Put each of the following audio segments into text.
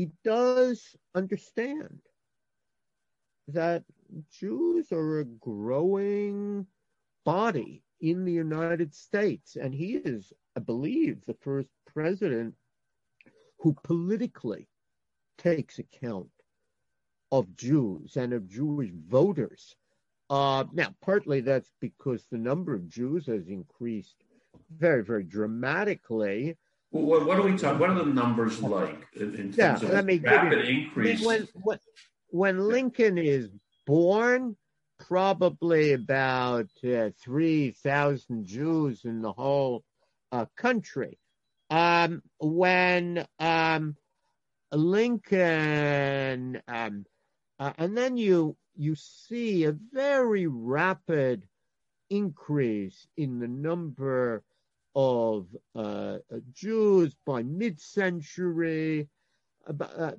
he does understand that Jews are a growing body in the United States. And he is, I believe, the first president who politically takes account of Jews and of Jewish voters. Uh, now, partly that's because the number of Jews has increased very, very dramatically. What, what, are we talking? What are the numbers like in, in terms yeah, of rapid you, increase? When, when, when Lincoln is born, probably about uh, 3,000 Jews in the whole uh, country. Um, when um, Lincoln, um, uh, and then you you see a very rapid increase in the number of uh, Jews by mid-century. Uh,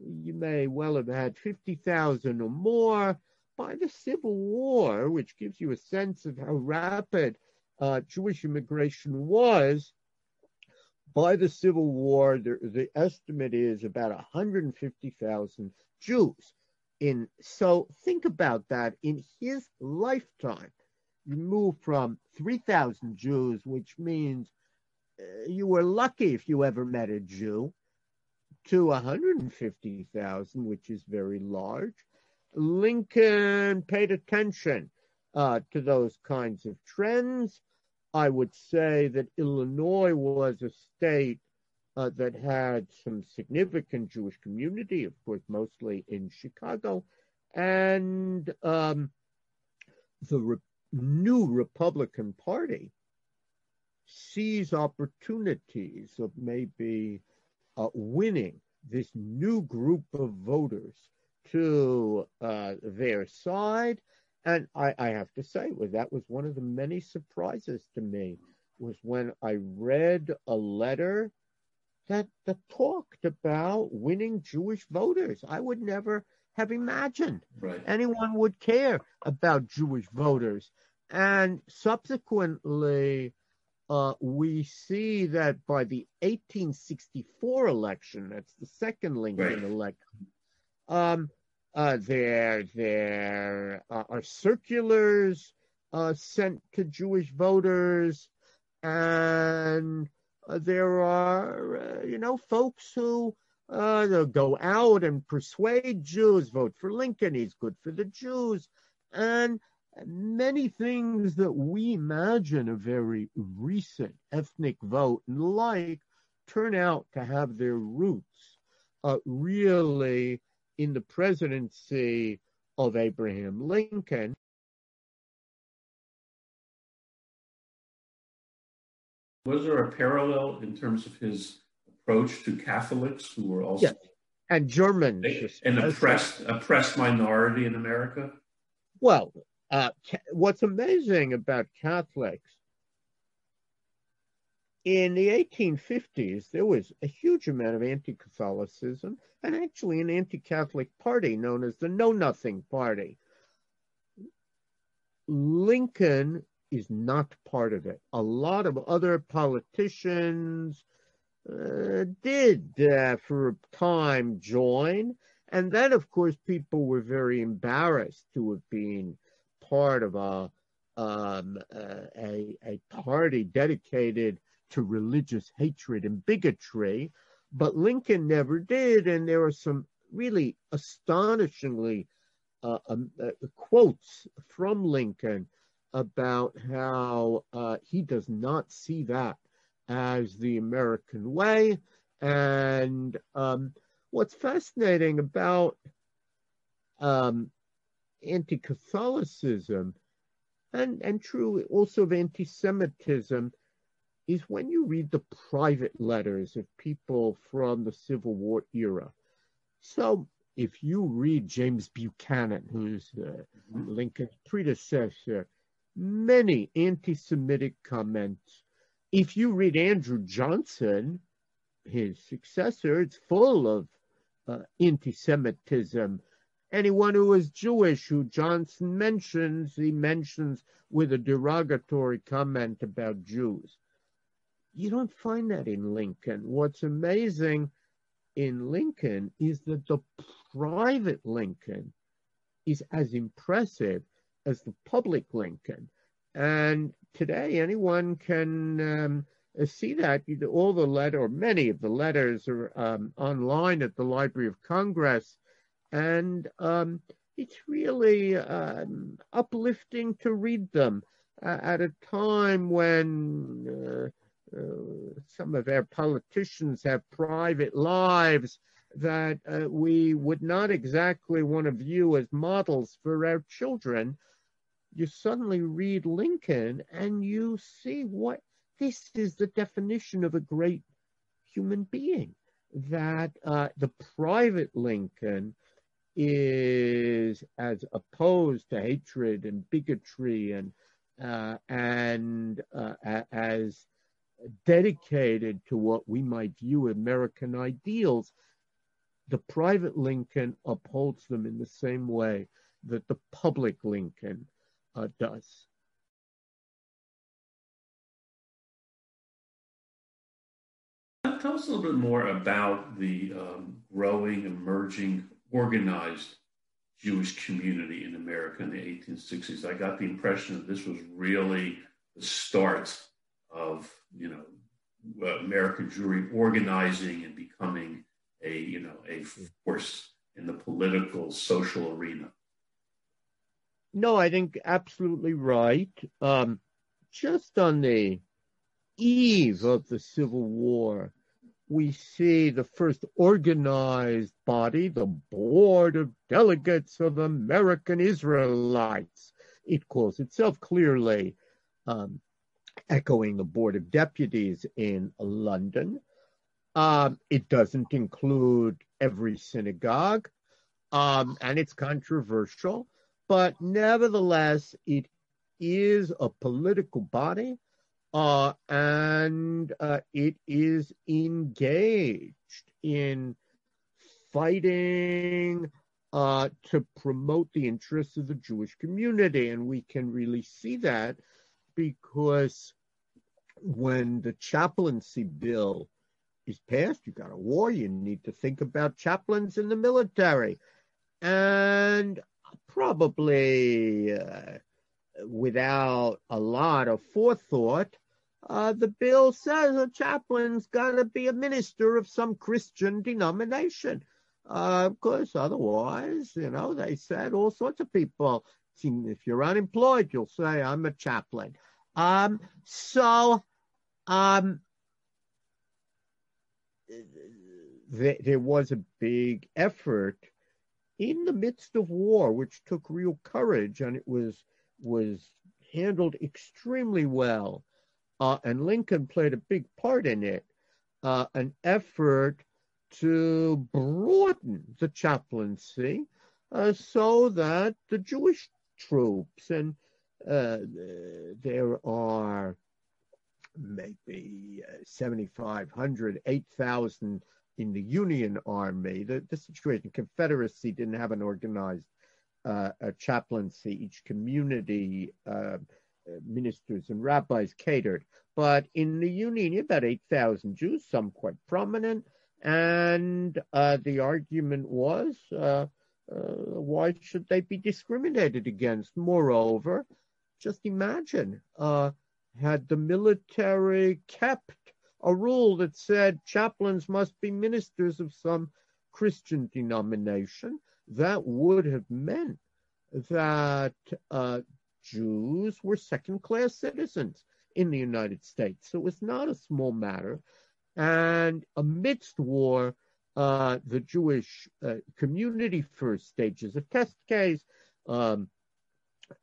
you may well have had 50,000 or more by the Civil War, which gives you a sense of how rapid uh, Jewish immigration was. By the Civil War, the, the estimate is about 150,000 Jews. In so think about that. In his lifetime, you move from 3,000 Jews, which means uh, you were lucky if you ever met a Jew, to 150,000, which is very large. Lincoln paid attention uh, to those kinds of trends. I would say that Illinois was a state uh, that had some significant Jewish community, of course, mostly in Chicago, and um, the new Republican Party sees opportunities of maybe uh, winning this new group of voters to uh, their side. And I, I, have to say, well, that was one of the many surprises to me was when I read a letter that, that talked about winning Jewish voters. I would never have imagined right. anyone would care about Jewish voters. And subsequently, uh, we see that by the 1864 election, that's the second Lincoln right. election, um, uh, there there uh, are circulars uh, sent to Jewish voters, and uh, there are uh, you know folks who uh, they'll go out and persuade Jews vote for Lincoln. He's good for the Jews, and many things that we imagine a very recent ethnic vote and like turn out to have their roots really in the presidency of Abraham Lincoln. Was there a parallel in terms of his approach to Catholics who were also and Germans, an oppressed oppressed minority in America? Well, uh, what's amazing about Catholics in the 1850s, there was a huge amount of anti Catholicism and actually an anti Catholic party known as the Know Nothing Party. Lincoln is not part of it. A lot of other politicians uh, did, uh, for a time, join. And then, of course, people were very embarrassed to have been part of a um, uh, a, a party dedicated to religious hatred and bigotry, but Lincoln never did. And there are some really astonishingly uh, um, uh, quotes from Lincoln about how uh, he does not see that as the American way. And um, what's fascinating about um, anti Catholicism and, and true also of anti Semitism is when you read the private letters of people from the Civil War era. So if you read James Buchanan, who's uh. Lincoln's predecessor, many anti Semitic comments. If you read Andrew Johnson, his successor, it's full of uh, anti Semitism. Anyone who is Jewish, who Johnson mentions, he mentions with a derogatory comment about Jews. You don't find that in Lincoln. What's amazing in Lincoln is that the private Lincoln is as impressive as the public Lincoln. And today, anyone can um, see that. All the letter, or many of the letters, are um, online at the Library of Congress, and um, it's really um, uplifting to read them uh, at a time when uh, uh, some of our politicians have private lives that uh, we would not exactly want to view as models for our children. You suddenly read Lincoln and you see what this is the definition of a great human being. That uh, the private Lincoln is as opposed to hatred and bigotry and uh, and uh, as dedicated to what we might view American ideals, the private Lincoln upholds them in the same way that the public Lincoln does. Tell us a little bit more about the um, growing, emerging, organized Jewish community in America in the 1860s. I got the impression that this was really the start of, you know, American Jewry organizing and becoming a, you know, a force in the political, social arena. No, I think absolutely right. Um, just on the eve of the Civil War, we see the first organized body, the Board of Delegates of American Israelites. It calls itself clearly um, echoing the Board of Deputies in London. Um, it doesn't include every synagogue, um, and it's controversial, but nevertheless, it is a political body uh, and uh, it is engaged in fighting uh, to promote the interests of the Jewish community. And we can really see that because when the chaplaincy bill is passed, you got a war, you need to think about chaplains in the military. And probably uh, without a lot of forethought, uh, the bill says a chaplain's got to be a minister of some Christian denomination. Uh, of course, otherwise, you know, they said all sorts of people. If you're unemployed, you'll say, I'm a chaplain. Um, so, um, th- there was a big effort in the midst of war, which took real courage, and it was was handled extremely well. Uh, and Lincoln played a big part in it, uh, an effort to broaden the chaplaincy uh, so that the Jewish troops, and uh, there are maybe 7,500, 8,000 in the Union Army. The, the situation, Confederacy didn't have an organized uh, chaplaincy. Each community, uh, ministers and rabbis catered. But in the Union, about 8,000 Jews, some quite prominent. And uh, the argument was uh, uh, why should they be discriminated against? Moreover, just imagine uh, had the military kept a rule that said chaplains must be ministers of some Christian denomination, that would have meant that uh, Jews were second class citizens in the United States. So it was not a small matter. And amidst war, uh, the Jewish uh, community first stages a test case. Um,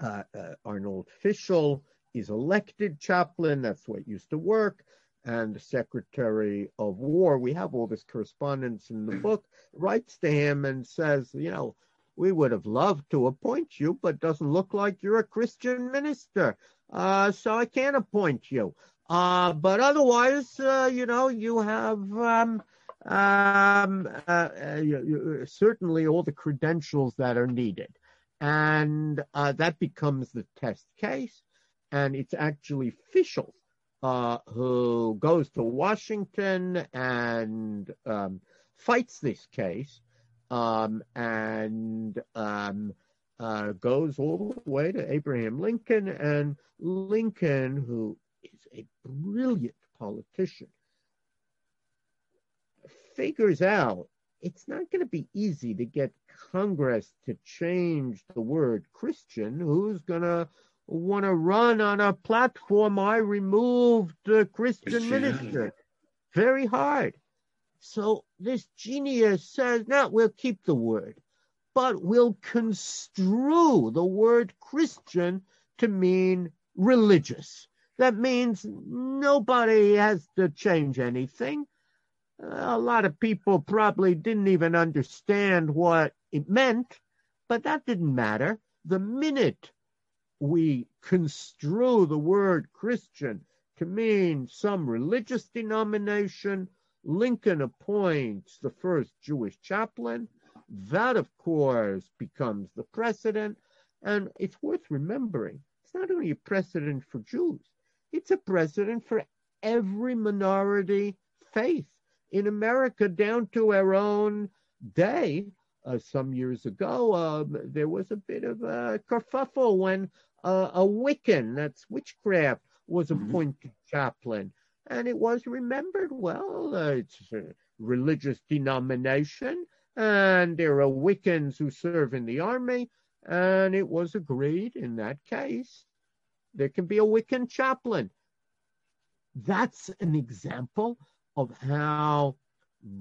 uh, uh, Arnold Fischel is elected chaplain. That's what used to work. And the Secretary of War, we have all this correspondence in the book, writes to him and says, you know, we would have loved to appoint you, but doesn't look like you're a Christian minister. Uh, so I can't appoint you. Uh, but otherwise, uh, you know, you have um, um, uh, uh, you, you, certainly all the credentials that are needed. And uh, that becomes the test case. And it's actually Fischel who goes to Washington and um, fights this case um, and um, uh, goes all the way to Abraham Lincoln. And Lincoln, who is a brilliant politician, figures out it's not going to be easy to get Congress to change the word Christian. Who's going to want to run on a platform I removed the Christian minister? Very hard. So this genius says, no, we'll keep the word, but we'll construe the word Christian to mean religious. That means nobody has to change anything a lot of people probably didn't even understand what it meant, but that didn't matter. The minute we construe the word Christian to mean some religious denomination, Lincoln appoints the first Jewish chaplain. That, of course, becomes the precedent. And it's worth remembering it's not only a precedent for Jews, it's a precedent for every minority faith in America down to our own day. Uh, some years ago, um, there was a bit of a kerfuffle when uh, a Wiccan, that's witchcraft, was mm-hmm. appointed mm-hmm. chaplain. And it was remembered, well, uh, it's a religious denomination, and there are Wiccans who serve in the army, and it was agreed in that case there can be a Wiccan chaplain. That's an example of how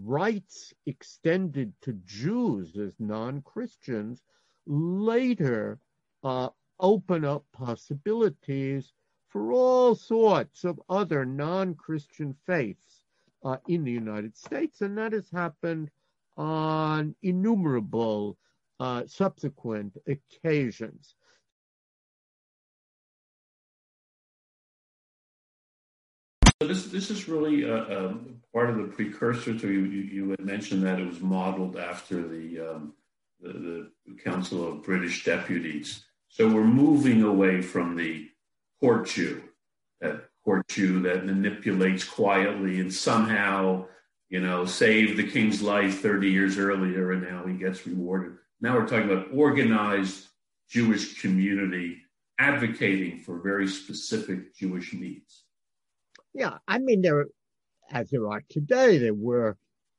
rights extended to Jews as non Christians later uh, open up possibilities for all sorts of other non Christian faiths uh, in the United States. And that has happened on innumerable uh, subsequent occasions. this this is really uh, um, part of the precursor to you. You had mentioned that it was modeled after the, um, the, the Council of British Deputies. So we're moving away from the court Jew, that court Jew that manipulates quietly and somehow, you know, saved the king's life 30 years earlier, and now he gets rewarded. Now we're talking about organized Jewish community advocating for very specific Jewish needs. Yeah, I mean, there, as there are today, there were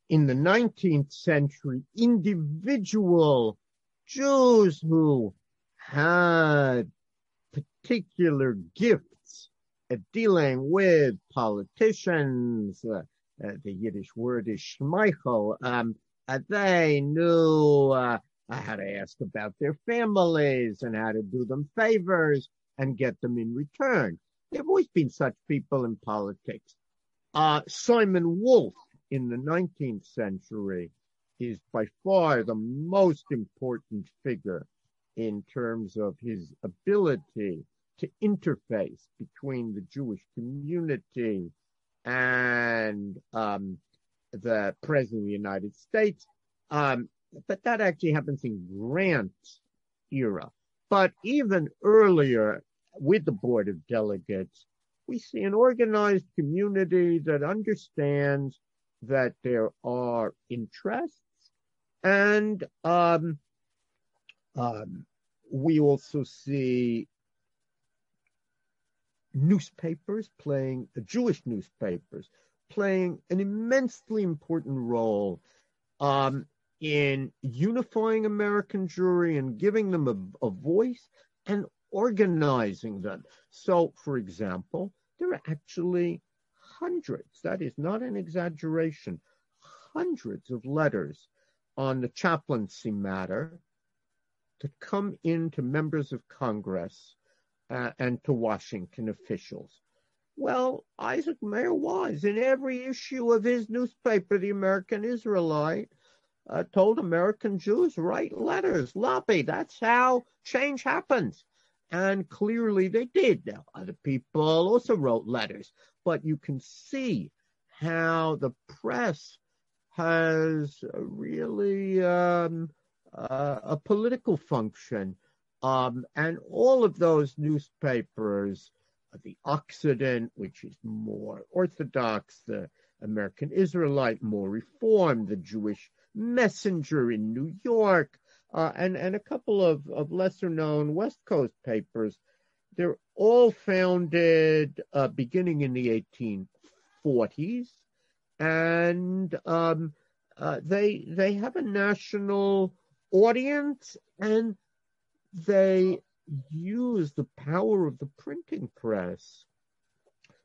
in the 19th century individual Jews who had particular gifts at dealing with politicians. Uh, uh, the Yiddish word is schmeichel. Um, uh, they knew uh, how to ask about their families and how to do them favors and get them in return. There have always been such people in politics. Uh, Simon Wolf in the 19th century is by far the most important figure in terms of his ability to interface between the Jewish community and um, the President of the United States. Um, but that actually happens in Grant's era. But even earlier, with the Board of Delegates, we see an organized community that understands that there are interests and um, we also see newspapers playing, Jewish newspapers playing an immensely important role um, in unifying American Jewry and giving them a, a voice and organizing them. So, for example, there are actually hundreds, that is not an exaggeration, hundreds of letters on the chaplaincy matter to come into members of Congress uh, and to Washington officials. Well, Isaac Mayer Wise in every issue of his newspaper, The American Israelite, uh, told American Jews write letters, lobby. That's how change happens. And clearly they did. Now, other people also wrote letters, but you can see how the press has really um, uh, a political function. Um, and all of those newspapers, uh, the Occident, which is more orthodox, the American Israelite, more reformed, the Jewish Messenger in New York, uh, and, and a couple of, of lesser known West Coast papers. They're all founded uh, beginning in the 1840s, and um, uh, they they have a national audience, and they use the power of the printing press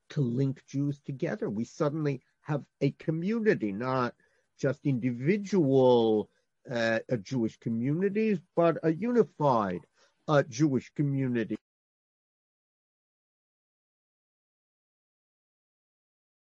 to link Jews together. We suddenly have a community, not just individual uh, Jewish communities, but a unified uh, Jewish community.